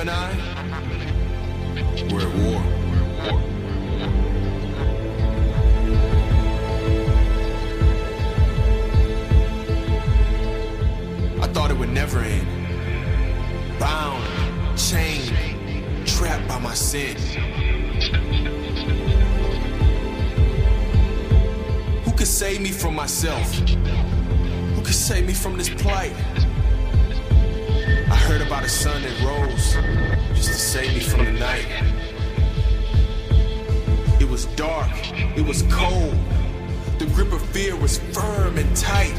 And I, we're at war. I thought it would never end. Bound, chained, trapped by my sin. Who could save me from myself? Who could save me from this plight? Heard about a sun that rose just to save me from the night. It was dark, it was cold. The grip of fear was firm and tight.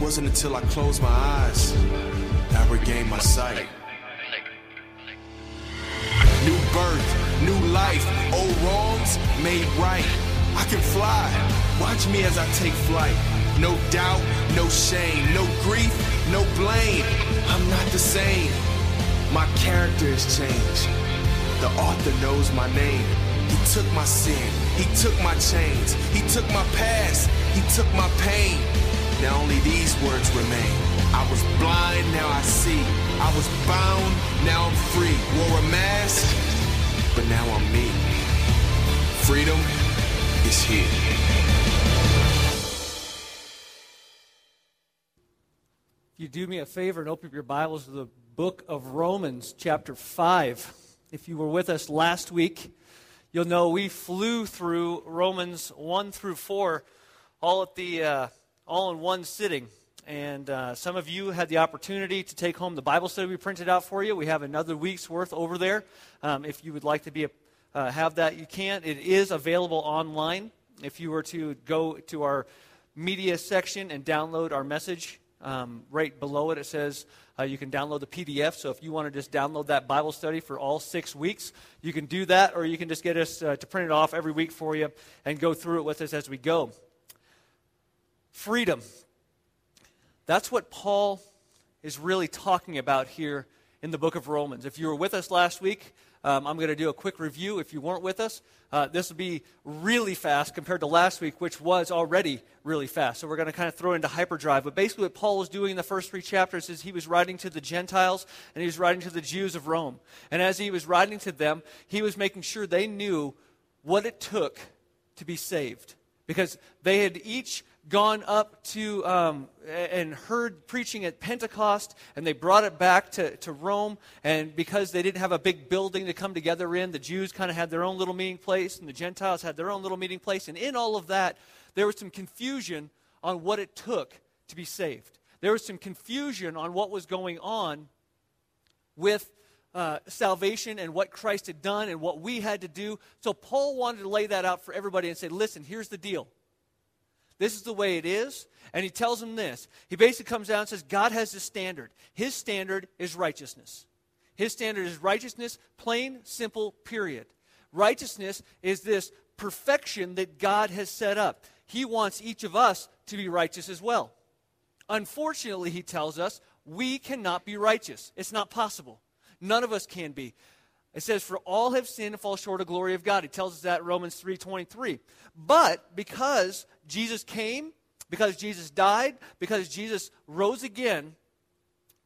Wasn't until I closed my eyes that I regained my sight. New birth, new life, old wrongs made right. I can fly. Watch me as I take flight. No doubt, no shame, no grief, no blame. I'm not the same. My character has changed. The author knows my name. He took my sin. He took my chains. He took my past. He took my pain. Now only these words remain. I was blind, now I see. I was bound, now I'm free. Wore a mask, but now I'm me. Freedom is here. You do me a favor and open up your Bibles to the book of Romans, chapter 5. If you were with us last week, you'll know we flew through Romans 1 through 4 all at the uh, all in one sitting. And uh, some of you had the opportunity to take home the Bible study we printed out for you. We have another week's worth over there. Um, if you would like to be a, uh, have that, you can. It is available online. If you were to go to our media section and download our message, um, right below it, it says uh, you can download the PDF. So if you want to just download that Bible study for all six weeks, you can do that, or you can just get us uh, to print it off every week for you and go through it with us as we go. Freedom. That's what Paul is really talking about here in the book of Romans. If you were with us last week, um, I'm going to do a quick review. If you weren't with us, uh, this will be really fast compared to last week, which was already really fast. So we're going to kind of throw into hyperdrive. But basically, what Paul was doing in the first three chapters is he was writing to the Gentiles and he was writing to the Jews of Rome. And as he was writing to them, he was making sure they knew what it took to be saved. Because they had each gone up to um, and heard preaching at Pentecost, and they brought it back to, to Rome. And because they didn't have a big building to come together in, the Jews kind of had their own little meeting place, and the Gentiles had their own little meeting place. And in all of that, there was some confusion on what it took to be saved. There was some confusion on what was going on with uh, salvation and what Christ had done and what we had to do. So Paul wanted to lay that out for everybody and say, listen, here's the deal. This is the way it is. And he tells them this. He basically comes down and says, God has a standard. His standard is righteousness. His standard is righteousness, plain, simple, period. Righteousness is this perfection that God has set up. He wants each of us to be righteous as well. Unfortunately, he tells us, we cannot be righteous. It's not possible. None of us can be. It says, For all have sinned and fall short of glory of God. He tells us that in Romans 3.23. But because Jesus came, because Jesus died, because Jesus rose again,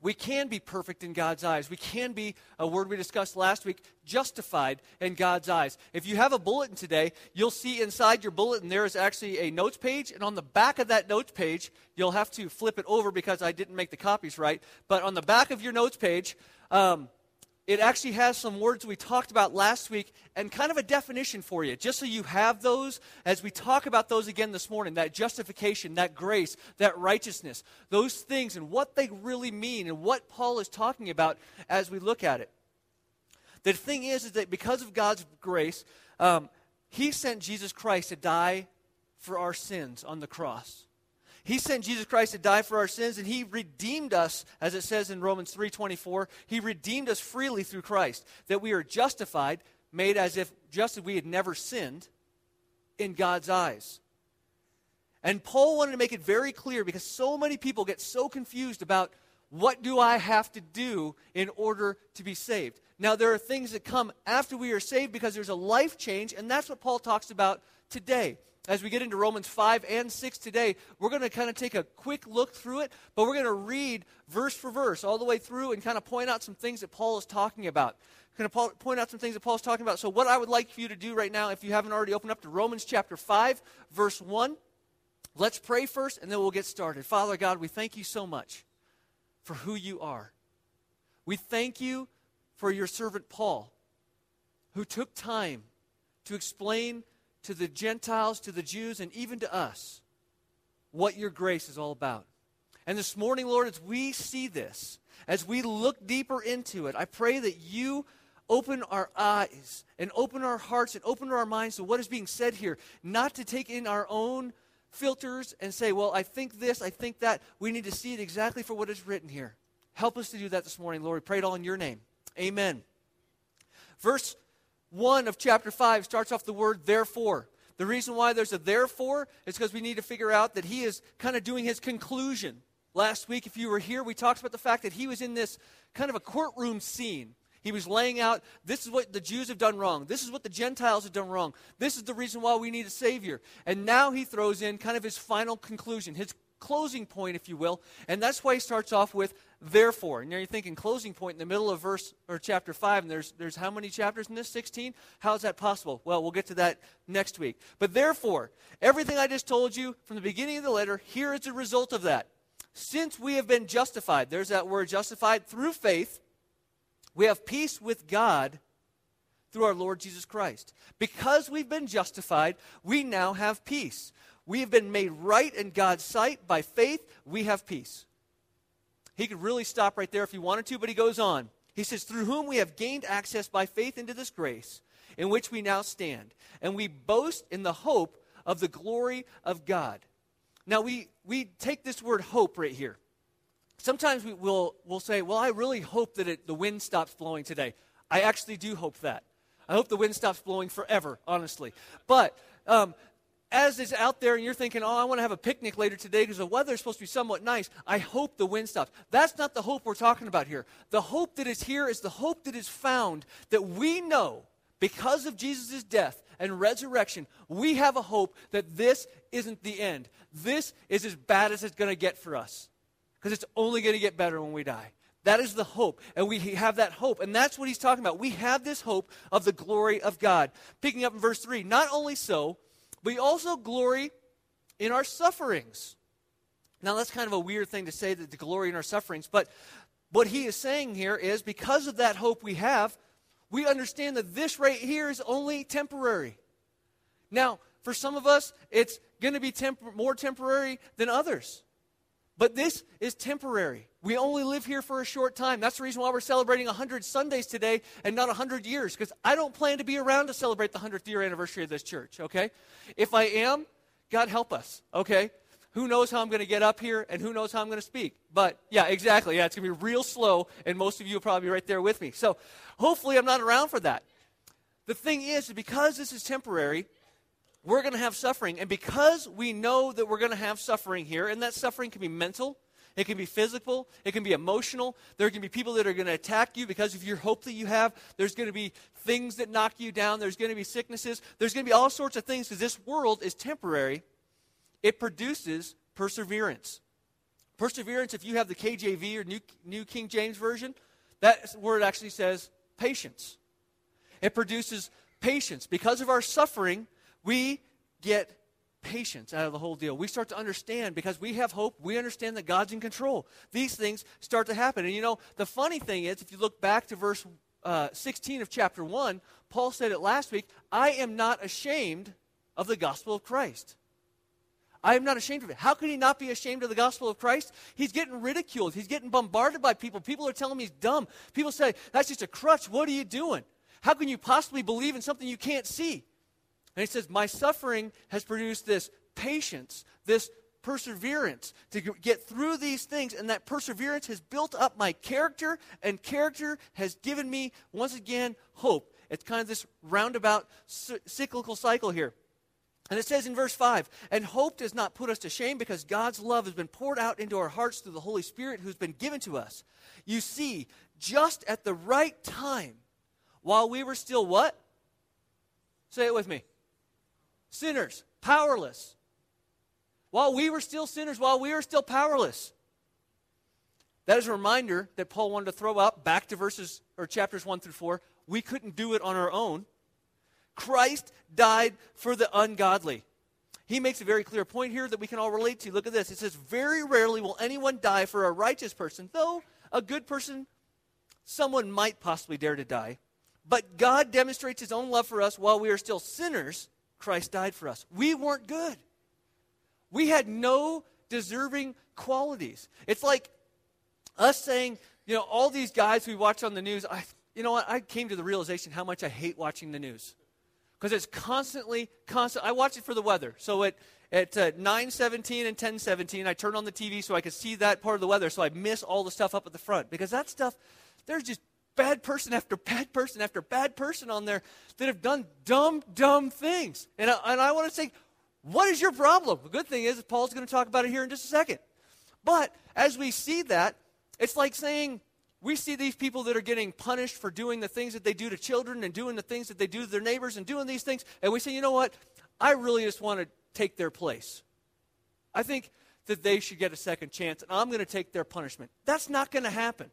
we can be perfect in God's eyes. We can be, a word we discussed last week, justified in God's eyes. If you have a bulletin today, you'll see inside your bulletin there is actually a notes page, and on the back of that notes page, you'll have to flip it over because I didn't make the copies right. But on the back of your notes page, um, it actually has some words we talked about last week and kind of a definition for you, just so you have those as we talk about those again this morning that justification, that grace, that righteousness, those things and what they really mean and what Paul is talking about as we look at it. The thing is, is that because of God's grace, um, He sent Jesus Christ to die for our sins on the cross. He sent Jesus Christ to die for our sins, and He redeemed us, as it says in Romans 3.24. He redeemed us freely through Christ, that we are justified, made as if just as we had never sinned in God's eyes. And Paul wanted to make it very clear because so many people get so confused about what do I have to do in order to be saved. Now, there are things that come after we are saved because there's a life change, and that's what Paul talks about today. As we get into Romans 5 and 6 today, we're going to kind of take a quick look through it, but we're going to read verse for verse all the way through and kind of point out some things that Paul is talking about. going to point out some things that Paul's talking about. So, what I would like for you to do right now, if you haven't already opened up to Romans chapter 5, verse 1, let's pray first and then we'll get started. Father God, we thank you so much for who you are. We thank you for your servant Paul, who took time to explain to the Gentiles, to the Jews, and even to us what your grace is all about. And this morning, Lord, as we see this, as we look deeper into it, I pray that you open our eyes and open our hearts and open our minds to what is being said here, not to take in our own filters and say, well, I think this, I think that. We need to see it exactly for what is written here. Help us to do that this morning, Lord. We pray it all in your name. Amen. Verse 1 of chapter 5 starts off the word therefore. The reason why there's a therefore is because we need to figure out that he is kind of doing his conclusion. Last week, if you were here, we talked about the fact that he was in this kind of a courtroom scene. He was laying out this is what the Jews have done wrong. This is what the Gentiles have done wrong. This is the reason why we need a Savior. And now he throws in kind of his final conclusion, his closing point, if you will. And that's why he starts off with therefore. And now you're thinking closing point in the middle of verse or chapter 5, and there's, there's how many chapters in this? 16? How is that possible? Well, we'll get to that next week. But therefore, everything I just told you from the beginning of the letter, here is a result of that. Since we have been justified, there's that word justified through faith, we have peace with God through our Lord Jesus Christ. Because we've been justified, we now have peace. We have been made right in God's sight by faith, we have peace. He could really stop right there if he wanted to, but he goes on. He says, Through whom we have gained access by faith into this grace in which we now stand, and we boast in the hope of the glory of God. Now, we, we take this word hope right here. Sometimes we will we'll say, Well, I really hope that it, the wind stops blowing today. I actually do hope that. I hope the wind stops blowing forever, honestly. But um, as it's out there and you're thinking, oh, I want to have a picnic later today because the weather is supposed to be somewhat nice, I hope the wind stops. That's not the hope we're talking about here. The hope that is here is the hope that is found that we know because of Jesus' death and resurrection, we have a hope that this isn't the end. This is as bad as it's going to get for us because it's only going to get better when we die. That is the hope. And we have that hope. And that's what he's talking about. We have this hope of the glory of God. Picking up in verse 3 Not only so, we also glory in our sufferings. Now, that's kind of a weird thing to say that the glory in our sufferings, but what he is saying here is because of that hope we have, we understand that this right here is only temporary. Now, for some of us, it's going to be temp- more temporary than others. But this is temporary. We only live here for a short time. That's the reason why we're celebrating 100 Sundays today and not 100 years, because I don't plan to be around to celebrate the 100th year anniversary of this church, okay? If I am, God help us, okay? Who knows how I'm going to get up here and who knows how I'm going to speak. But yeah, exactly. Yeah, it's going to be real slow, and most of you will probably be right there with me. So hopefully I'm not around for that. The thing is, because this is temporary, we're going to have suffering. And because we know that we're going to have suffering here, and that suffering can be mental, it can be physical, it can be emotional. There can be people that are going to attack you because of your hope that you have. There's going to be things that knock you down. There's going to be sicknesses. There's going to be all sorts of things because this world is temporary. It produces perseverance. Perseverance, if you have the KJV or New, New King James Version, that word actually says patience. It produces patience. Because of our suffering, we get patience out of the whole deal. We start to understand because we have hope, we understand that God's in control. These things start to happen. And you know, the funny thing is, if you look back to verse uh, 16 of chapter 1, Paul said it last week I am not ashamed of the gospel of Christ. I am not ashamed of it. How can he not be ashamed of the gospel of Christ? He's getting ridiculed. He's getting bombarded by people. People are telling him he's dumb. People say, That's just a crutch. What are you doing? How can you possibly believe in something you can't see? And he says, My suffering has produced this patience, this perseverance to get through these things. And that perseverance has built up my character, and character has given me, once again, hope. It's kind of this roundabout cyclical cycle here. And it says in verse 5 And hope does not put us to shame because God's love has been poured out into our hearts through the Holy Spirit who's been given to us. You see, just at the right time, while we were still what? Say it with me sinners, powerless. While we were still sinners, while we were still powerless. That is a reminder that Paul wanted to throw out back to verses or chapters 1 through 4. We couldn't do it on our own. Christ died for the ungodly. He makes a very clear point here that we can all relate to. Look at this. It says, Very rarely will anyone die for a righteous person, though a good person, someone might possibly dare to die. But God demonstrates his own love for us while we are still sinners. Christ died for us. We weren't good. We had no deserving qualities. It's like us saying, you know, all these guys we watch on the news, I, you know what? I came to the realization how much I hate watching the news. Because it's constantly, constant. I watch it for the weather. So at, at uh, 9.17 and 10.17, I turn on the TV so I can see that part of the weather so I miss all the stuff up at the front. Because that stuff, there's just bad person after bad person after bad person on there that have done dumb, dumb things. And I, and I want to say, what is your problem? The good thing is, Paul's going to talk about it here in just a second. But as we see that, it's like saying, we see these people that are getting punished for doing the things that they do to children and doing the things that they do to their neighbors and doing these things, and we say, you know what? I really just want to take their place. I think that they should get a second chance, and I'm going to take their punishment. That's not going to happen.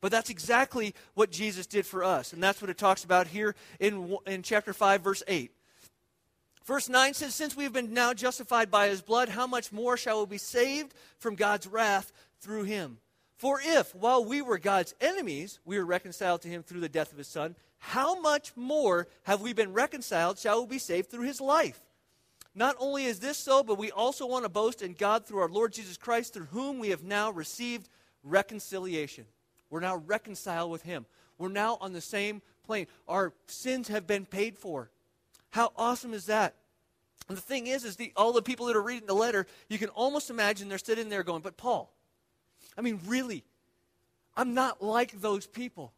But that's exactly what Jesus did for us. And that's what it talks about here in, in chapter 5, verse 8. Verse 9 says, Since we have been now justified by his blood, how much more shall we be saved from God's wrath through him? For if, while we were God's enemies, we were reconciled to him through the death of his son, how much more have we been reconciled, shall we be saved through his life? Not only is this so, but we also want to boast in God through our Lord Jesus Christ, through whom we have now received reconciliation. We're now reconciled with him. We're now on the same plane. Our sins have been paid for. How awesome is that? And the thing is, is the, all the people that are reading the letter, you can almost imagine they're sitting there going, but Paul, I mean, really, I'm not like those people.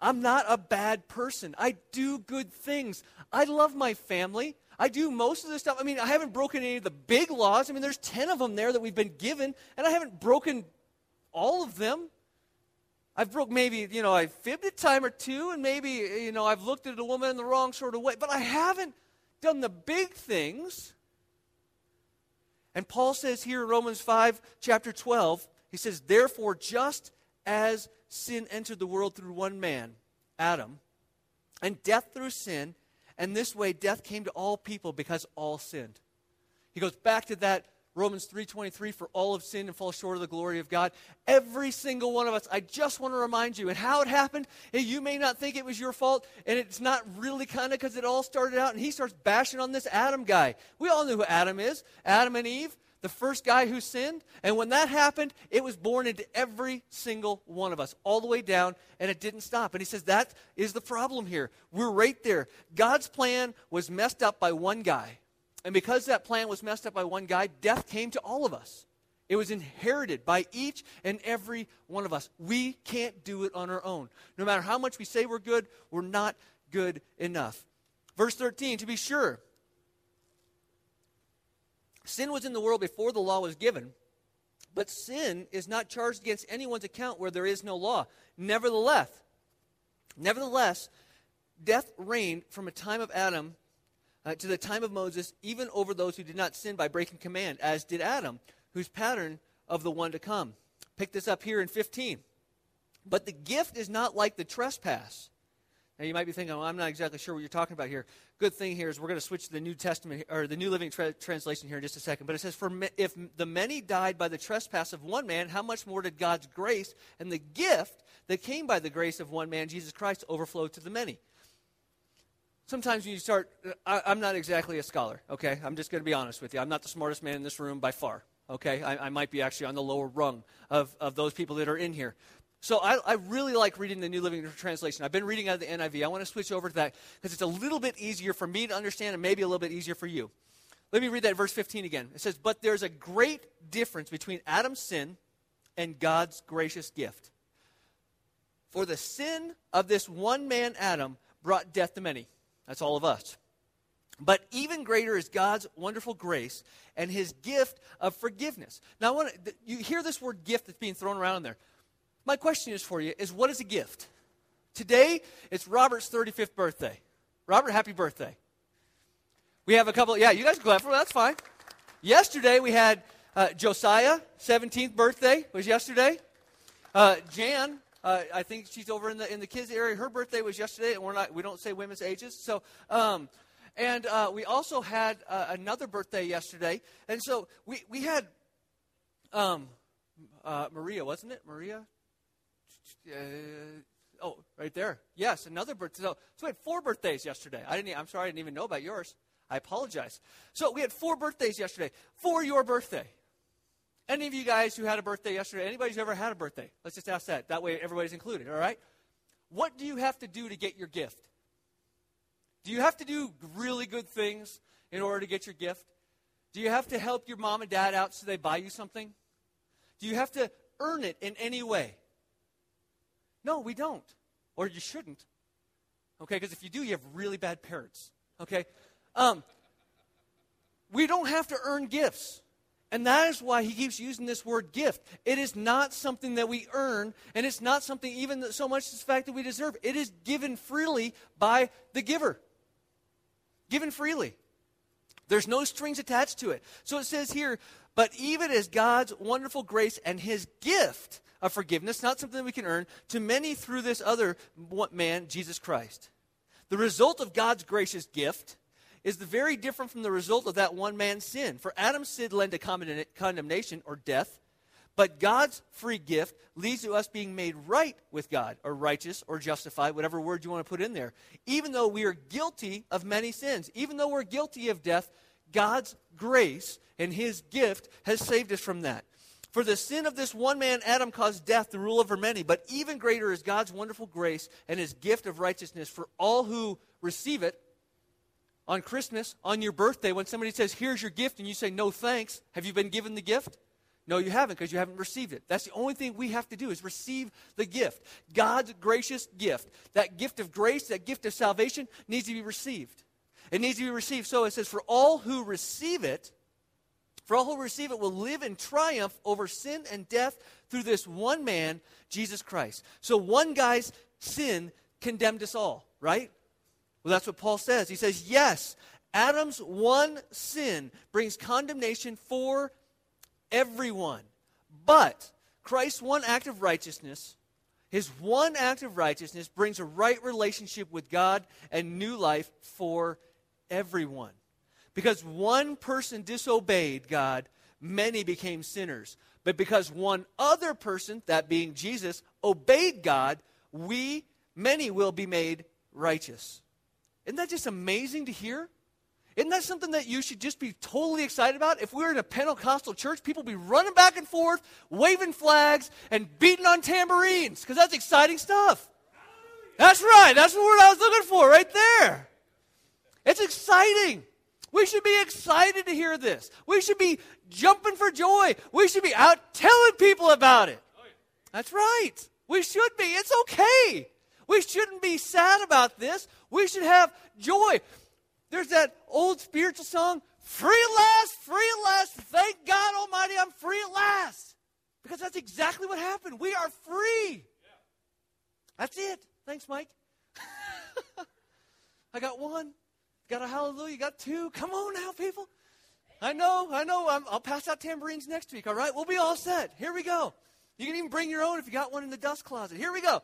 I'm not a bad person. I do good things. I love my family. I do most of the stuff. I mean, I haven't broken any of the big laws. I mean, there's 10 of them there that we've been given, and I haven't broken all of them. I've broke maybe, you know, I've fibbed a time or two, and maybe, you know, I've looked at a woman in the wrong sort of way, but I haven't done the big things. And Paul says here in Romans 5, chapter 12, he says, Therefore, just as sin entered the world through one man, Adam, and death through sin, and this way death came to all people because all sinned. He goes back to that Romans 3:23 for all have sinned and fall short of the glory of God. Every single one of us. I just want to remind you and how it happened. You may not think it was your fault and it's not really kind of cuz it all started out and he starts bashing on this Adam guy. We all knew who Adam is. Adam and Eve the first guy who sinned. And when that happened, it was born into every single one of us, all the way down, and it didn't stop. And he says that is the problem here. We're right there. God's plan was messed up by one guy. And because that plan was messed up by one guy, death came to all of us. It was inherited by each and every one of us. We can't do it on our own. No matter how much we say we're good, we're not good enough. Verse 13, to be sure, Sin was in the world before the law was given, but sin is not charged against anyone's account where there is no law. Nevertheless, nevertheless, death reigned from a time of Adam uh, to the time of Moses, even over those who did not sin by breaking command, as did Adam, whose pattern of the one to come. Pick this up here in 15. But the gift is not like the trespass. Now you might be thinking, well, I'm not exactly sure what you're talking about here. Good thing here is we're going to switch to the New Testament or the New Living tra- Translation here in just a second. But it says, "For if the many died by the trespass of one man, how much more did God's grace and the gift that came by the grace of one man, Jesus Christ, overflow to the many?" Sometimes when you start, I, I'm not exactly a scholar. Okay, I'm just going to be honest with you. I'm not the smartest man in this room by far. Okay, I, I might be actually on the lower rung of, of those people that are in here. So I, I, really like reading the New Living Translation. I've been reading out of the NIV. I want to switch over to that because it's a little bit easier for me to understand and maybe a little bit easier for you. Let me read that verse 15 again. It says, But there's a great difference between Adam's sin and God's gracious gift. For the sin of this one man, Adam, brought death to many. That's all of us. But even greater is God's wonderful grace and his gift of forgiveness. Now, I want you hear this word gift that's being thrown around there. My question is for you is what is a gift? Today, it's Robert's 35th birthday. Robert, happy birthday. We have a couple, yeah, you guys can clap for That's fine. Yesterday we had uh, Josiah, 17th birthday was yesterday. Uh, Jan, uh, I think she's over in the in the kids area. Her birthday was yesterday, and we're not we don't say women's ages. So, um, and uh, we also had uh, another birthday yesterday, and so we we had um, uh, Maria, wasn't it? Maria. oh, right there. Yes, another birthday. So, so we had four birthdays yesterday. I didn't. I'm sorry, I didn't even know about yours. I apologize. So we had four birthdays yesterday for your birthday. Any of you guys who had a birthday yesterday, anybody who's ever had a birthday? Let's just ask that. That way everybody's included, all right? What do you have to do to get your gift? Do you have to do really good things in order to get your gift? Do you have to help your mom and dad out so they buy you something? Do you have to earn it in any way? No, we don't. Or you shouldn't. Okay, because if you do, you have really bad parents. Okay? Um, we don't have to earn gifts. And that is why he keeps using this word gift. It is not something that we earn, and it's not something even so much as the fact that we deserve. It is given freely by the giver. Given freely. There's no strings attached to it. So it says here, but even as God's wonderful grace and his gift of forgiveness, not something that we can earn, to many through this other man, Jesus Christ. The result of God's gracious gift is the very different from the result of that one man's sin. For Adam's sin led to condemnation or death, but God's free gift leads to us being made right with God, or righteous, or justified, whatever word you want to put in there. Even though we are guilty of many sins, even though we're guilty of death, God's grace and his gift has saved us from that. For the sin of this one man, Adam, caused death, the rule over many. But even greater is God's wonderful grace and his gift of righteousness for all who receive it on Christmas, on your birthday, when somebody says, Here's your gift, and you say, No thanks, have you been given the gift? No, you haven't because you haven't received it. That's the only thing we have to do is receive the gift. God's gracious gift. That gift of grace, that gift of salvation needs to be received. It needs to be received. So it says, For all who receive it, for all who receive it will live in triumph over sin and death through this one man, Jesus Christ. So one guy's sin condemned us all, right? Well, that's what Paul says. He says, yes, Adam's one sin brings condemnation for everyone. But Christ's one act of righteousness, his one act of righteousness brings a right relationship with God and new life for everyone. Because one person disobeyed God, many became sinners. But because one other person, that being Jesus, obeyed God, we, many, will be made righteous. Isn't that just amazing to hear? Isn't that something that you should just be totally excited about? If we were in a Pentecostal church, people be running back and forth, waving flags, and beating on tambourines, because that's exciting stuff. That's right. That's the word I was looking for right there. It's exciting. We should be excited to hear this. We should be jumping for joy. We should be out telling people about it. That's right. We should be. It's okay. We shouldn't be sad about this. We should have joy. There's that old spiritual song, free at last, free at last. Thank God Almighty, I'm free at last. Because that's exactly what happened. We are free. That's it. Thanks, Mike. I got one. Got a hallelujah. Got two. Come on now, people. I know, I know. i will pass out tambourines next week, all right? We'll be all set. Here we go. You can even bring your own if you got one in the dust closet. Here we go.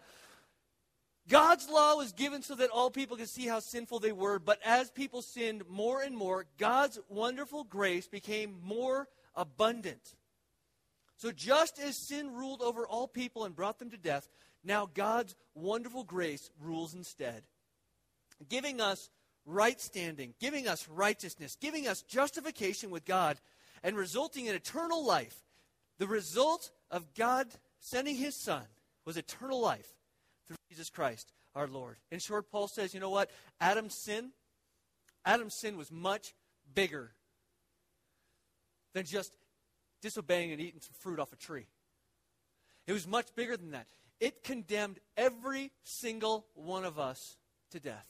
God's law was given so that all people could see how sinful they were, but as people sinned more and more, God's wonderful grace became more abundant. So just as sin ruled over all people and brought them to death, now God's wonderful grace rules instead, giving us right standing, giving us righteousness, giving us justification with God, and resulting in eternal life. The result of God sending his Son was eternal life through Jesus Christ our Lord. In short, Paul says, you know what? Adam's sin, Adam's sin was much bigger than just disobeying and eating some fruit off a tree. It was much bigger than that. It condemned every single one of us to death.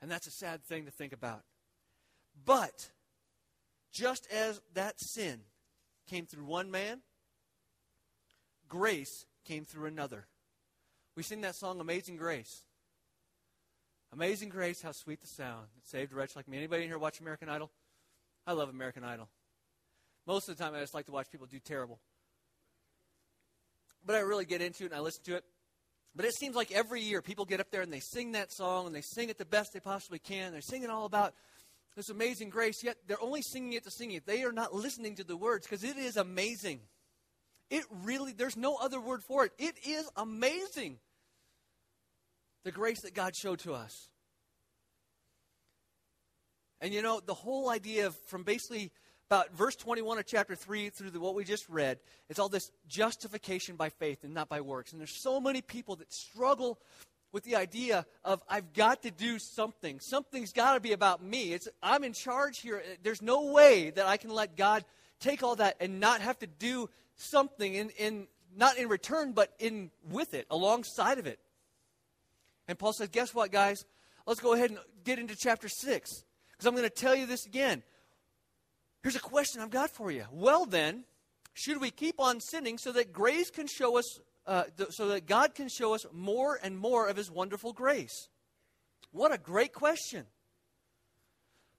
And that's a sad thing to think about. But just as that sin came through one man, grace came through another. We sing that song, Amazing Grace. Amazing grace, how sweet the sound. It saved a wretch like me. Anybody in here watch American Idol? I love American Idol. Most of the time, I just like to watch people do terrible. But I really get into it and I listen to it. But it seems like every year people get up there and they sing that song and they sing it the best they possibly can. They're singing all about this amazing grace, yet they're only singing it to sing it. They are not listening to the words because it is amazing. It really, there's no other word for it. It is amazing the grace that God showed to us. And you know, the whole idea of from basically about verse 21 of chapter 3 through the, what we just read, it's all this justification by faith and not by works. And there's so many people that struggle with the idea of I've got to do something. Something's got to be about me. It's I'm in charge here. There's no way that I can let God take all that and not have to do something in, in not in return, but in with it, alongside of it. And Paul says, guess what, guys? Let's go ahead and get into chapter 6. Because I'm going to tell you this again. Here's a question I've got for you. Well, then, should we keep on sinning so that grace can show us, uh, th- so that God can show us more and more of His wonderful grace? What a great question.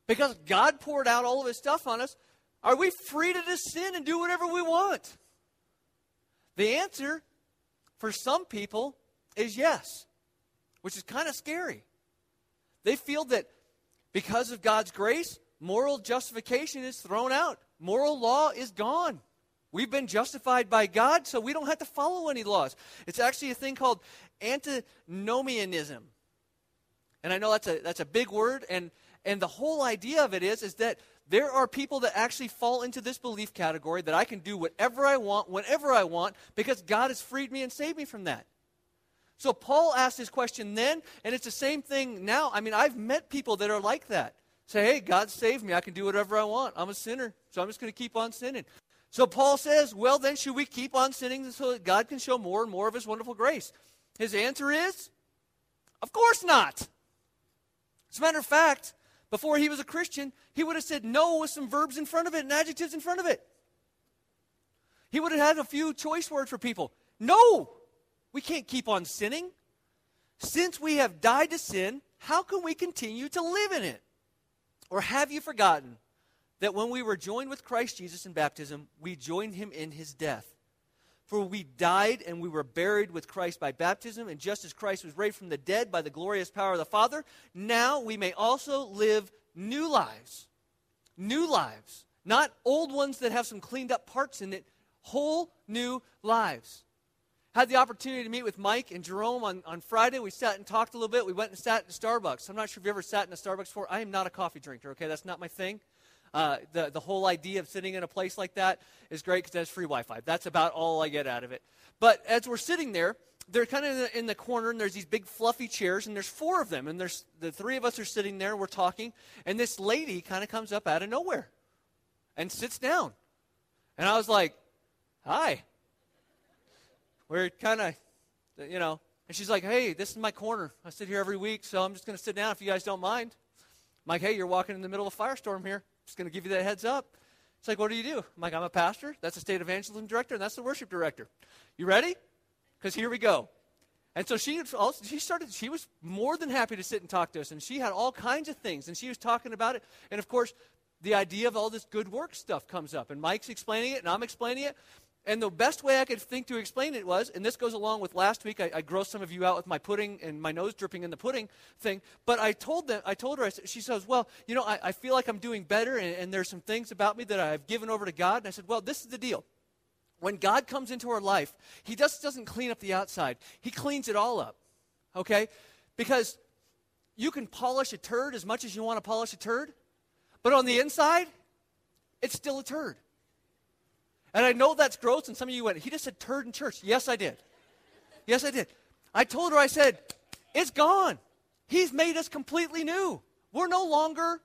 Because God poured out all of His stuff on us, are we free to just sin and do whatever we want? The answer for some people is yes which is kind of scary. They feel that because of God's grace, moral justification is thrown out, moral law is gone. We've been justified by God, so we don't have to follow any laws. It's actually a thing called antinomianism. And I know that's a, that's a big word, and, and the whole idea of it is, is that there are people that actually fall into this belief category that I can do whatever I want, whenever I want, because God has freed me and saved me from that. So Paul asked this question then, and it's the same thing now. I mean, I've met people that are like that. Say, hey, God saved me. I can do whatever I want. I'm a sinner, so I'm just going to keep on sinning. So Paul says, well, then should we keep on sinning so that God can show more and more of his wonderful grace? His answer is, of course not. As a matter of fact, before he was a Christian, he would have said no with some verbs in front of it and adjectives in front of it. He would have had a few choice words for people. No, we can't keep on sinning. Since we have died to sin, how can we continue to live in it? Or have you forgotten that when we were joined with Christ Jesus in baptism, we joined him in his death? For we died and we were buried with Christ by baptism, and just as Christ was raised from the dead by the glorious power of the Father, now we may also live new lives. New lives. Not old ones that have some cleaned up parts in it, whole new lives had the opportunity to meet with Mike and Jerome on, on Friday. We sat and talked a little bit. We went and sat in Starbucks. I'm not sure if you ever sat in a Starbucks before. I am not a coffee drinker, okay? That's not my thing. Uh, the, the whole idea of sitting in a place like that is great because there's free Wi Fi. That's about all I get out of it. But as we're sitting there, they're kind of in the, in the, corner, and there's these big fluffy chairs, and there's four of them, and there's the three of us are sitting there, we're talking, and this lady kind of comes up out of nowhere and sits down. And I was like, Hi we're kind of, you know, and she's like, hey, this is my corner. I sit here every week, so I'm just going to sit down if you guys don't mind. I'm like, hey, you're walking in the middle of a firestorm here. Just going to give you that heads up. It's like, what do you do? I'm like, I'm a pastor. That's a state evangelism director, and that's the worship director. You ready? Because here we go. And so she also, she started, she was more than happy to sit and talk to us, and she had all kinds of things, and she was talking about it. And of course, the idea of all this good work stuff comes up, and Mike's explaining it, and I'm explaining it. And the best way I could think to explain it was, and this goes along with last week, I, I grossed some of you out with my pudding and my nose dripping in the pudding thing. But I told them, I told her, I said, she says, well, you know, I, I feel like I'm doing better, and, and there's some things about me that I've given over to God. And I said, well, this is the deal. When God comes into our life, He just doesn't clean up the outside; He cleans it all up. Okay, because you can polish a turd as much as you want to polish a turd, but on the inside, it's still a turd. And I know that's gross, and some of you went, he just said turd in church. Yes, I did. Yes, I did. I told her, I said, it's gone. He's made us completely new. We're no longer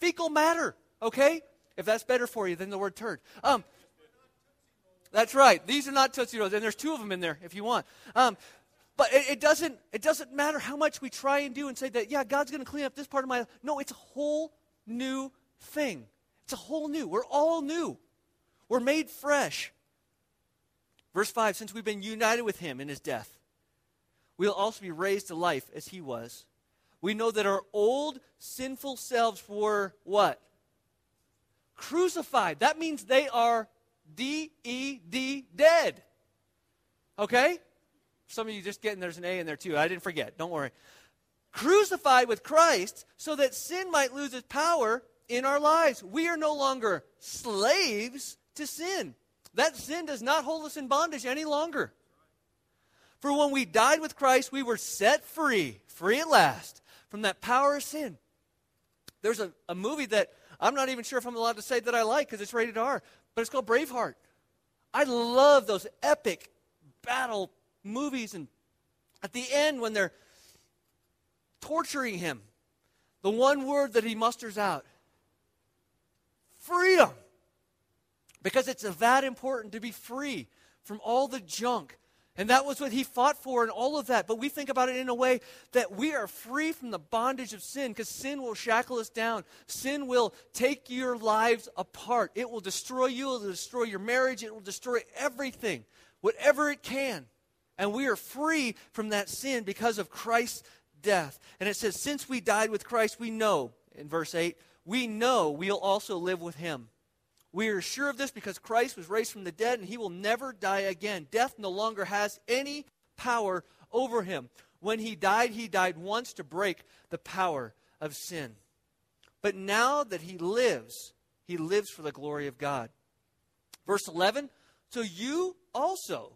fecal matter, okay? If that's better for you than the word turd. Um, that's right. These are not Tootsie Rolls, and there's two of them in there if you want. Um, but it, it, doesn't, it doesn't matter how much we try and do and say that, yeah, God's going to clean up this part of my life. No, it's a whole new thing. It's a whole new. We're all new. We're made fresh. Verse 5 Since we've been united with him in his death, we'll also be raised to life as he was. we know that our old sinful selves were what? Crucified. That means they are D E D dead. Okay? Some of you just getting there's an A in there too. I didn't forget. Don't worry. Crucified with Christ so that sin might lose its power in our lives. We are no longer slaves to sin. That sin does not hold us in bondage any longer. For when we died with Christ, we were set free, free at last, from that power of sin. There's a, a movie that I'm not even sure if I'm allowed to say that I like because it's rated R, but it's called Braveheart. I love those epic battle movies, and at the end, when they're torturing him, the one word that he musters out freedom. Because it's that important to be free from all the junk. And that was what he fought for and all of that. But we think about it in a way that we are free from the bondage of sin because sin will shackle us down. Sin will take your lives apart. It will destroy you, it will destroy your marriage, it will destroy everything, whatever it can. And we are free from that sin because of Christ's death. And it says, Since we died with Christ, we know, in verse 8, we know we'll also live with him. We are sure of this because Christ was raised from the dead and he will never die again. Death no longer has any power over him. When he died, he died once to break the power of sin. But now that he lives, he lives for the glory of God. Verse 11 So you also,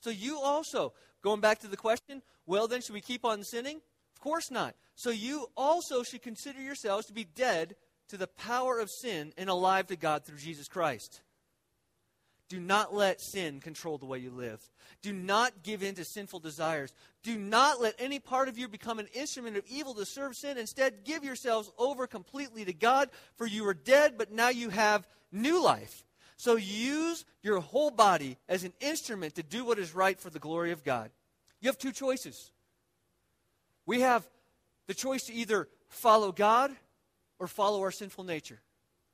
so you also, going back to the question, well, then should we keep on sinning? Of course not. So you also should consider yourselves to be dead to the power of sin and alive to God through Jesus Christ. Do not let sin control the way you live. Do not give in to sinful desires. Do not let any part of you become an instrument of evil to serve sin. Instead, give yourselves over completely to God, for you are dead, but now you have new life. So use your whole body as an instrument to do what is right for the glory of God. You have two choices. We have the choice to either follow God or follow our sinful nature.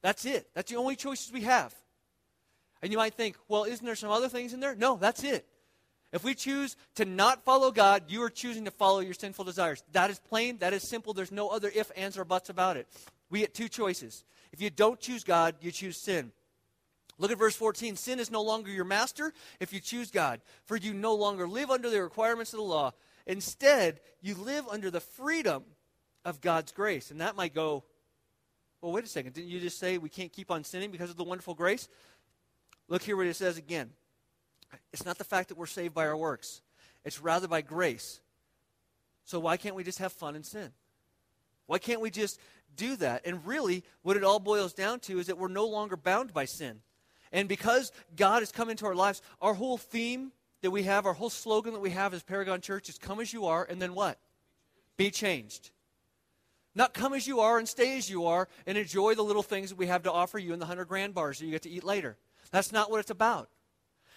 That's it. That's the only choices we have. And you might think, well, isn't there some other things in there? No, that's it. If we choose to not follow God, you are choosing to follow your sinful desires. That is plain, that is simple. There's no other ifs, ands, or buts about it. We get two choices. If you don't choose God, you choose sin. Look at verse 14. Sin is no longer your master if you choose God, for you no longer live under the requirements of the law. Instead, you live under the freedom of God's grace. And that might go, well, wait a second. Didn't you just say we can't keep on sinning because of the wonderful grace? Look here what it says again. It's not the fact that we're saved by our works, it's rather by grace. So why can't we just have fun and sin? Why can't we just do that? And really, what it all boils down to is that we're no longer bound by sin. And because God has come into our lives, our whole theme that we have, our whole slogan that we have as Paragon Church is come as you are, and then what? Be changed. Not come as you are and stay as you are and enjoy the little things that we have to offer you in the 100 grand bars that you get to eat later. That's not what it's about.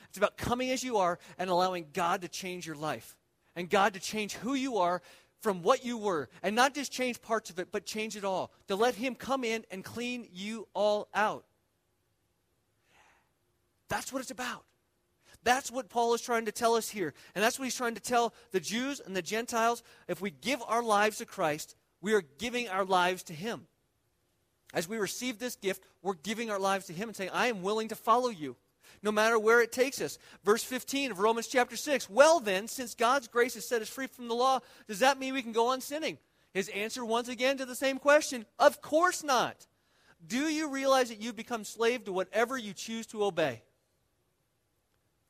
It's about coming as you are and allowing God to change your life and God to change who you are from what you were and not just change parts of it, but change it all. To let Him come in and clean you all out. That's what it's about. That's what Paul is trying to tell us here. And that's what he's trying to tell the Jews and the Gentiles. If we give our lives to Christ, we are giving our lives to Him. As we receive this gift, we're giving our lives to Him and saying, I am willing to follow you, no matter where it takes us. Verse 15 of Romans chapter 6 Well, then, since God's grace has set us free from the law, does that mean we can go on sinning? His answer, once again, to the same question Of course not. Do you realize that you've become slave to whatever you choose to obey?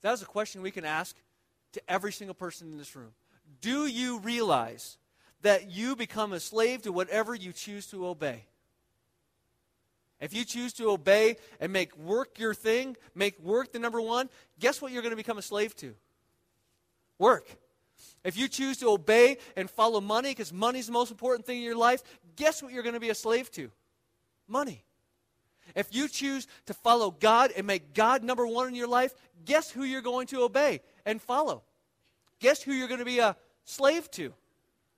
That is a question we can ask to every single person in this room. Do you realize that you become a slave to whatever you choose to obey? If you choose to obey and make work your thing, make work the number one, guess what you're going to become a slave to? Work. If you choose to obey and follow money because money is the most important thing in your life, guess what you're going to be a slave to? Money. If you choose to follow God and make God number one in your life, guess who you're going to obey and follow? Guess who you're going to be a slave to?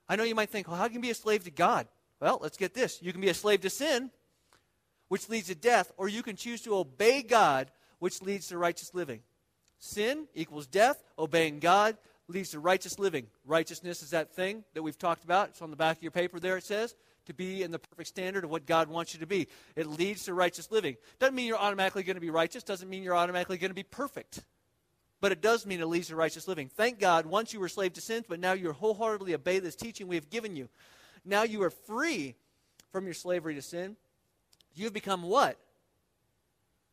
I know you might think, well, how can you be a slave to God? Well, let's get this. You can be a slave to sin, which leads to death, or you can choose to obey God, which leads to righteous living. Sin equals death, obeying God leads to righteous living. Righteousness is that thing that we've talked about. It's on the back of your paper there, it says, to be in the perfect standard of what God wants you to be. It leads to righteous living. Doesn't mean you're automatically going to be righteous, doesn't mean you're automatically going to be perfect. But it does mean it leads to righteous living. Thank God, once you were slave to sin, but now you wholeheartedly obey this teaching we have given you. Now you are free from your slavery to sin. You have become what?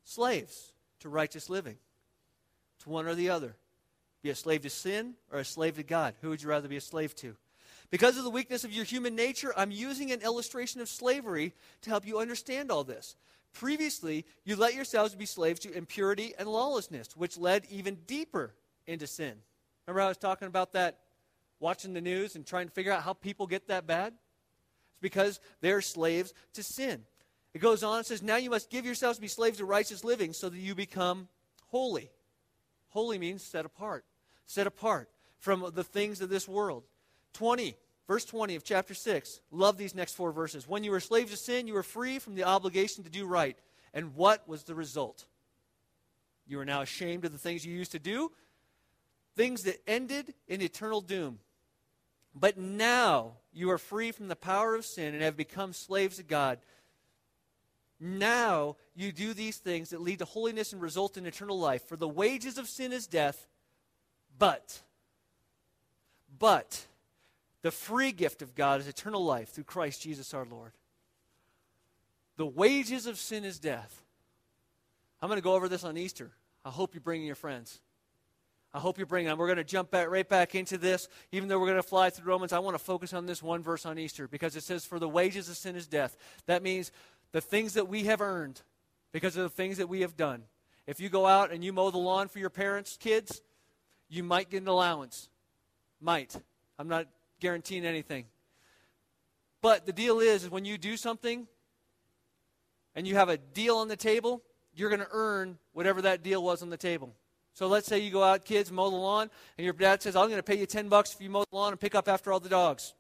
Slaves to righteous living, to one or the other. Be a slave to sin or a slave to God? Who would you rather be a slave to? Because of the weakness of your human nature, I'm using an illustration of slavery to help you understand all this. Previously, you let yourselves be slaves to impurity and lawlessness, which led even deeper into sin. Remember, I was talking about that watching the news and trying to figure out how people get that bad? It's because they're slaves to sin. It goes on and says, Now you must give yourselves to be slaves to righteous living so that you become holy. Holy means set apart set apart from the things of this world. 20, verse 20 of chapter 6. Love these next four verses. When you were slaves to sin, you were free from the obligation to do right. And what was the result? You are now ashamed of the things you used to do, things that ended in eternal doom. But now you are free from the power of sin and have become slaves of God. Now you do these things that lead to holiness and result in eternal life. For the wages of sin is death, but, but, the free gift of God is eternal life through Christ Jesus our Lord. The wages of sin is death. I'm going to go over this on Easter. I hope you bring your friends. I hope you bring them. We're going to jump back right back into this. Even though we're going to fly through Romans, I want to focus on this one verse on Easter because it says, For the wages of sin is death. That means the things that we have earned because of the things that we have done. If you go out and you mow the lawn for your parents' kids, you might get an allowance. Might. I'm not guaranteeing anything. But the deal is, is when you do something and you have a deal on the table, you're going to earn whatever that deal was on the table. So let's say you go out, kids, mow the lawn, and your dad says, I'm going to pay you 10 bucks if you mow the lawn and pick up after all the dogs.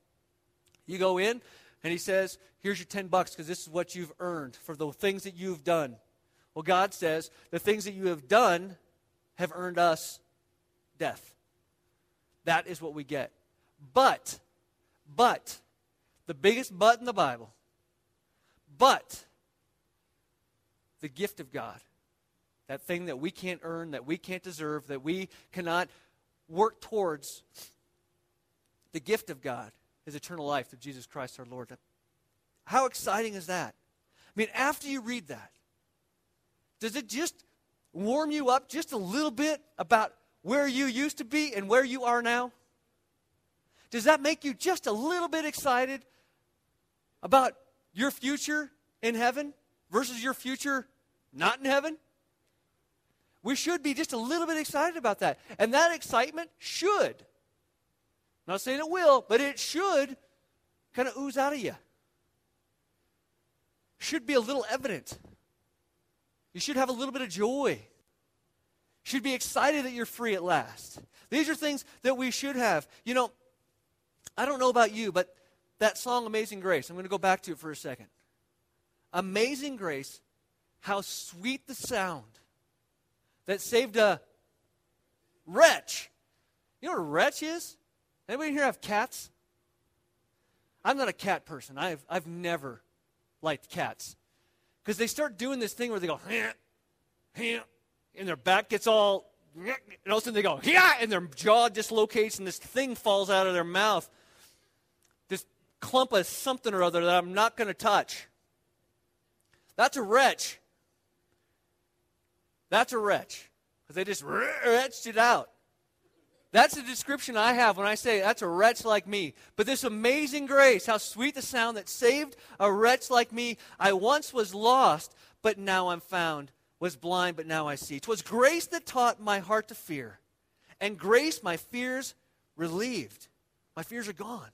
You go in, and he says, Here's your 10 bucks because this is what you've earned for the things that you've done. Well, God says, The things that you have done have earned us death. That is what we get. But, but, the biggest but in the Bible, but the gift of God, that thing that we can't earn, that we can't deserve, that we cannot work towards, the gift of God is eternal life through Jesus Christ our Lord. How exciting is that? I mean, after you read that, does it just warm you up just a little bit about where you used to be and where you are now? Does that make you just a little bit excited about your future in heaven versus your future not in heaven? We should be just a little bit excited about that. And that excitement should, I'm not saying it will, but it should kind of ooze out of you. Should be a little evident. You should have a little bit of joy should be excited that you're free at last. These are things that we should have. You know, I don't know about you, but that song, Amazing Grace, I'm going to go back to it for a second. Amazing Grace, how sweet the sound that saved a wretch. You know what a wretch is? Anybody here have cats? I'm not a cat person. I've, I've never liked cats. Because they start doing this thing where they go, heh, heh, and their back gets all, and all of a sudden they go, yeah, and their jaw dislocates and this thing falls out of their mouth. Clump of something or other that I'm not going to touch. That's a wretch. That's a wretch. Because they just wretched it out. That's the description I have when I say that's a wretch like me. But this amazing grace, how sweet the sound that saved a wretch like me. I once was lost, but now I'm found was blind, but now I see. 'Twas grace that taught my heart to fear, and grace my fears relieved. My fears are gone.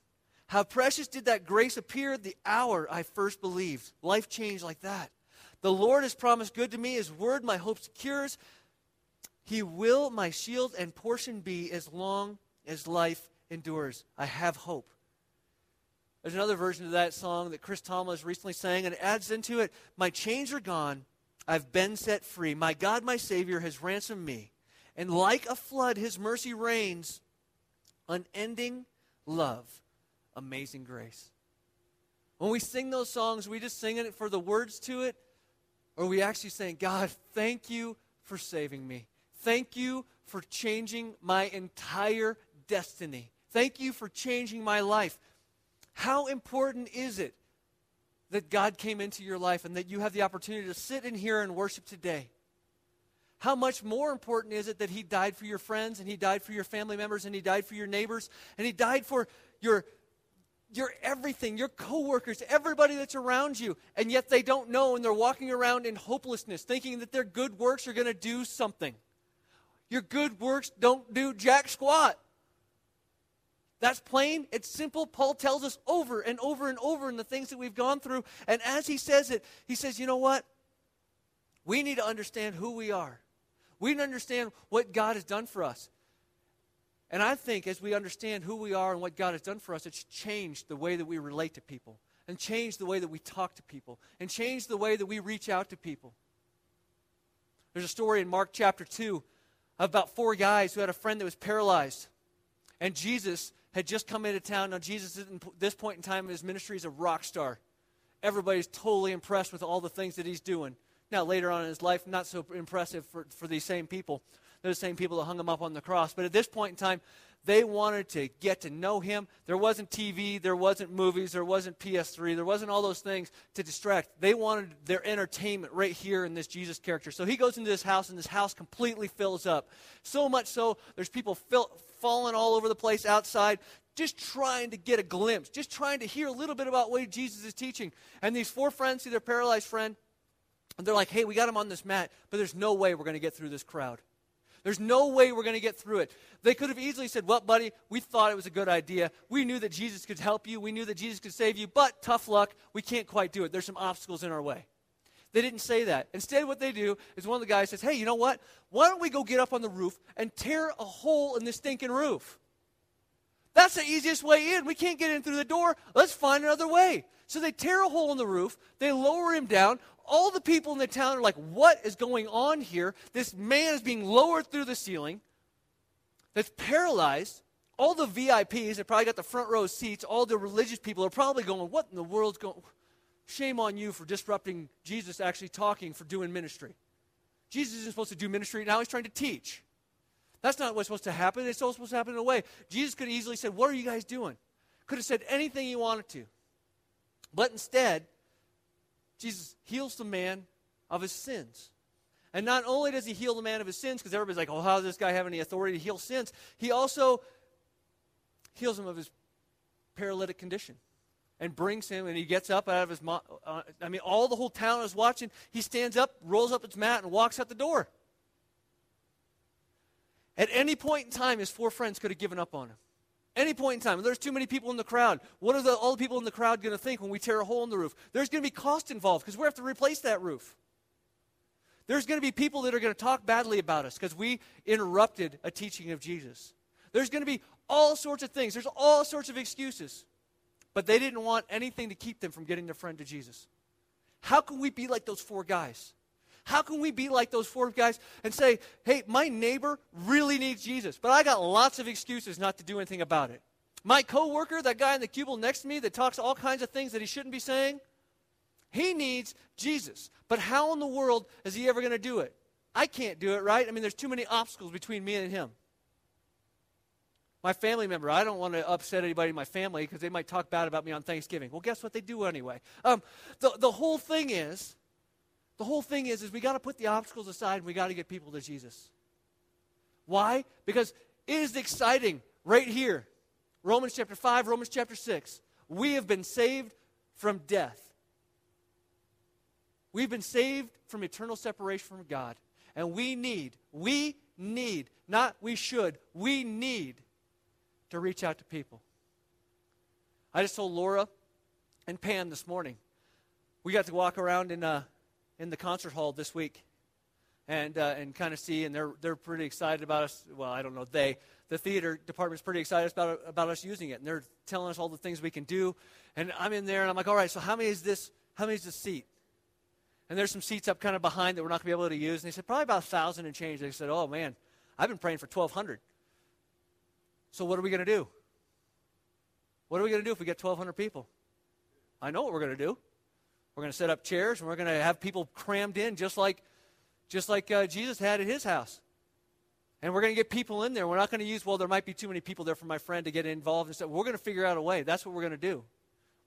How precious did that grace appear the hour I first believed. Life changed like that. The Lord has promised good to me. His word my hope secures. He will my shield and portion be as long as life endures. I have hope. There's another version of that song that Chris Tomlin recently sang, and it adds into it My chains are gone, I've been set free. My God, my Savior, has ransomed me. And like a flood, his mercy reigns unending love, amazing grace. When we sing those songs, we just singing it for the words to it, or we actually saying, God, thank you for saving me. Thank you for changing my entire destiny. Thank you for changing my life. How important is it that God came into your life and that you have the opportunity to sit in here and worship today? How much more important is it that He died for your friends and He died for your family members and He died for your neighbors and He died for your your everything, your coworkers, everybody that's around you, and yet they don't know and they're walking around in hopelessness, thinking that their good works are going to do something. Your good works don't do jack squat. That's plain, it's simple. Paul tells us over and over and over in the things that we've gone through. And as he says it, he says, you know what? We need to understand who we are. We need to understand what God has done for us. And I think as we understand who we are and what God has done for us, it's changed the way that we relate to people, and changed the way that we talk to people, and changed the way that we reach out to people. There's a story in Mark chapter 2 about four guys who had a friend that was paralyzed. And Jesus had just come into town. Now, Jesus, at this point in time in his ministry, is a rock star. Everybody's totally impressed with all the things that he's doing. Now, later on in his life, not so impressive for, for these same people. The same people that hung him up on the cross. But at this point in time, they wanted to get to know him. There wasn't TV, there wasn't movies, there wasn't PS3, there wasn't all those things to distract. They wanted their entertainment right here in this Jesus character. So he goes into this house, and this house completely fills up. So much so, there's people fill, falling all over the place outside, just trying to get a glimpse, just trying to hear a little bit about what Jesus is teaching. And these four friends see their paralyzed friend, and they're like, hey, we got him on this mat, but there's no way we're going to get through this crowd. There's no way we're going to get through it. They could have easily said, Well, buddy, we thought it was a good idea. We knew that Jesus could help you. We knew that Jesus could save you, but tough luck, we can't quite do it. There's some obstacles in our way. They didn't say that. Instead, what they do is one of the guys says, Hey, you know what? Why don't we go get up on the roof and tear a hole in this stinking roof? That's the easiest way in. We can't get in through the door. Let's find another way. So they tear a hole in the roof. They lower him down all the people in the town are like, what is going on here? This man is being lowered through the ceiling, that's paralyzed. All the VIPs that probably got the front row seats, all the religious people are probably going, what in the world's going Shame on you for disrupting Jesus actually talking, for doing ministry. Jesus isn't supposed to do ministry, now he's trying to teach. That's not what's supposed to happen. It's all supposed to happen in a way. Jesus could have easily said, What are you guys doing? Could have said anything he wanted to. But instead, Jesus heals the man of his sins. And not only does he heal the man of his sins, because everybody's like, oh, how does this guy have any authority to heal sins? He also heals him of his paralytic condition and brings him, and he gets up out of his. Mo- uh, I mean, all the whole town is watching. He stands up, rolls up his mat, and walks out the door. At any point in time, his four friends could have given up on him. Any point in time, there's too many people in the crowd. What are the, all the people in the crowd going to think when we tear a hole in the roof? There's going to be cost involved because we have to replace that roof. There's going to be people that are going to talk badly about us because we interrupted a teaching of Jesus. There's going to be all sorts of things. There's all sorts of excuses. But they didn't want anything to keep them from getting their friend to Jesus. How can we be like those four guys? How can we be like those four guys and say, hey, my neighbor really needs Jesus, but I got lots of excuses not to do anything about it? My coworker, that guy in the cubicle next to me that talks all kinds of things that he shouldn't be saying, he needs Jesus. But how in the world is he ever going to do it? I can't do it, right? I mean, there's too many obstacles between me and him. My family member, I don't want to upset anybody in my family because they might talk bad about me on Thanksgiving. Well, guess what they do anyway? Um, the, the whole thing is, the whole thing is, is we got to put the obstacles aside and we got to get people to Jesus. Why? Because it is exciting right here. Romans chapter 5, Romans chapter 6. We have been saved from death. We've been saved from eternal separation from God. And we need, we need, not we should, we need to reach out to people. I just told Laura and Pam this morning. We got to walk around in uh, in the concert hall this week and, uh, and kind of see, and they're, they're pretty excited about us. Well, I don't know, they, the theater department's pretty excited about, about us using it, and they're telling us all the things we can do. And I'm in there, and I'm like, all right, so how many is this, how many is this seat? And there's some seats up kind of behind that we're not going to be able to use. And they said, probably about a 1,000 and change. They said, oh, man, I've been praying for 1,200. So, what are we going to do? What are we going to do if we get 1,200 people? I know what we're going to do. We're going to set up chairs and we're going to have people crammed in just like, just like uh, Jesus had at his house. And we're going to get people in there. We're not going to use, well, there might be too many people there for my friend to get involved and stuff. We're going to figure out a way. That's what we're going to do.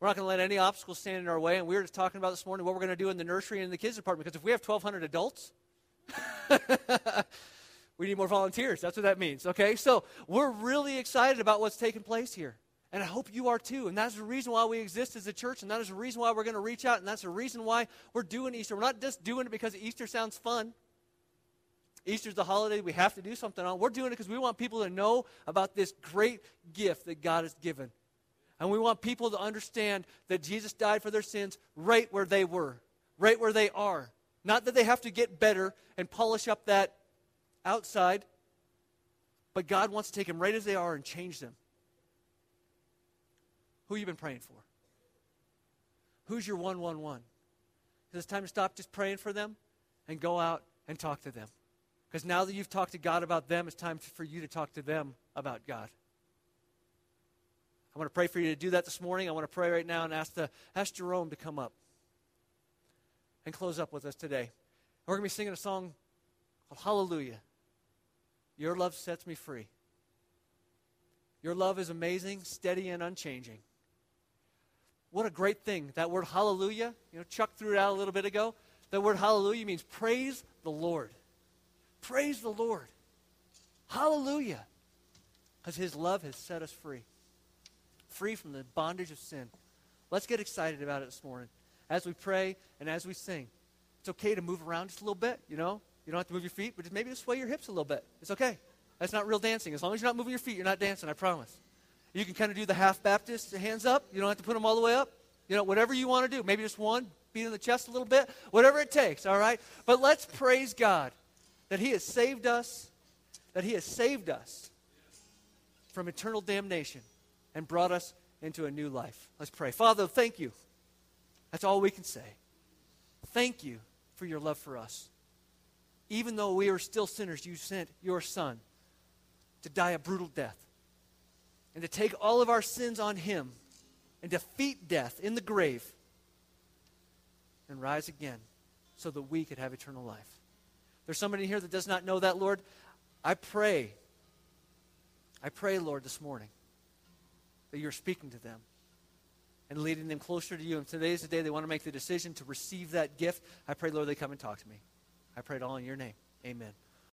We're not going to let any obstacles stand in our way. And we were just talking about this morning what we're going to do in the nursery and in the kids department. Because if we have 1,200 adults, we need more volunteers. That's what that means. Okay? So we're really excited about what's taking place here. And I hope you are too. And that's the reason why we exist as a church. And that is the reason why we're going to reach out. And that's the reason why we're doing Easter. We're not just doing it because Easter sounds fun. Easter's the holiday we have to do something on. We're doing it because we want people to know about this great gift that God has given. And we want people to understand that Jesus died for their sins right where they were, right where they are. Not that they have to get better and polish up that outside, but God wants to take them right as they are and change them. Who you been praying for? Who's your 111? It's time to stop just praying for them and go out and talk to them. Because now that you've talked to God about them, it's time for you to talk to them about God. I want to pray for you to do that this morning. I want to pray right now and ask, the, ask Jerome to come up and close up with us today. We're going to be singing a song called Hallelujah. Your love sets me free. Your love is amazing, steady, and unchanging. What a great thing. That word hallelujah, you know, Chuck threw it out a little bit ago. That word hallelujah means praise the Lord. Praise the Lord. Hallelujah. Because his love has set us free. Free from the bondage of sin. Let's get excited about it this morning. As we pray and as we sing. It's okay to move around just a little bit, you know? You don't have to move your feet, but just maybe just sway your hips a little bit. It's okay. That's not real dancing. As long as you're not moving your feet, you're not dancing, I promise. You can kind of do the half Baptist hands up. You don't have to put them all the way up. You know, whatever you want to do. Maybe just one, beat in the chest a little bit, whatever it takes, all right? But let's praise God that He has saved us, that He has saved us from eternal damnation and brought us into a new life. Let's pray. Father, thank you. That's all we can say. Thank you for your love for us. Even though we are still sinners, you sent your Son to die a brutal death and to take all of our sins on Him and defeat death in the grave and rise again so that we could have eternal life. There's somebody here that does not know that, Lord. I pray, I pray, Lord, this morning that you're speaking to them and leading them closer to you. And today is the day they want to make the decision to receive that gift. I pray, Lord, they come and talk to me. I pray it all in your name. Amen.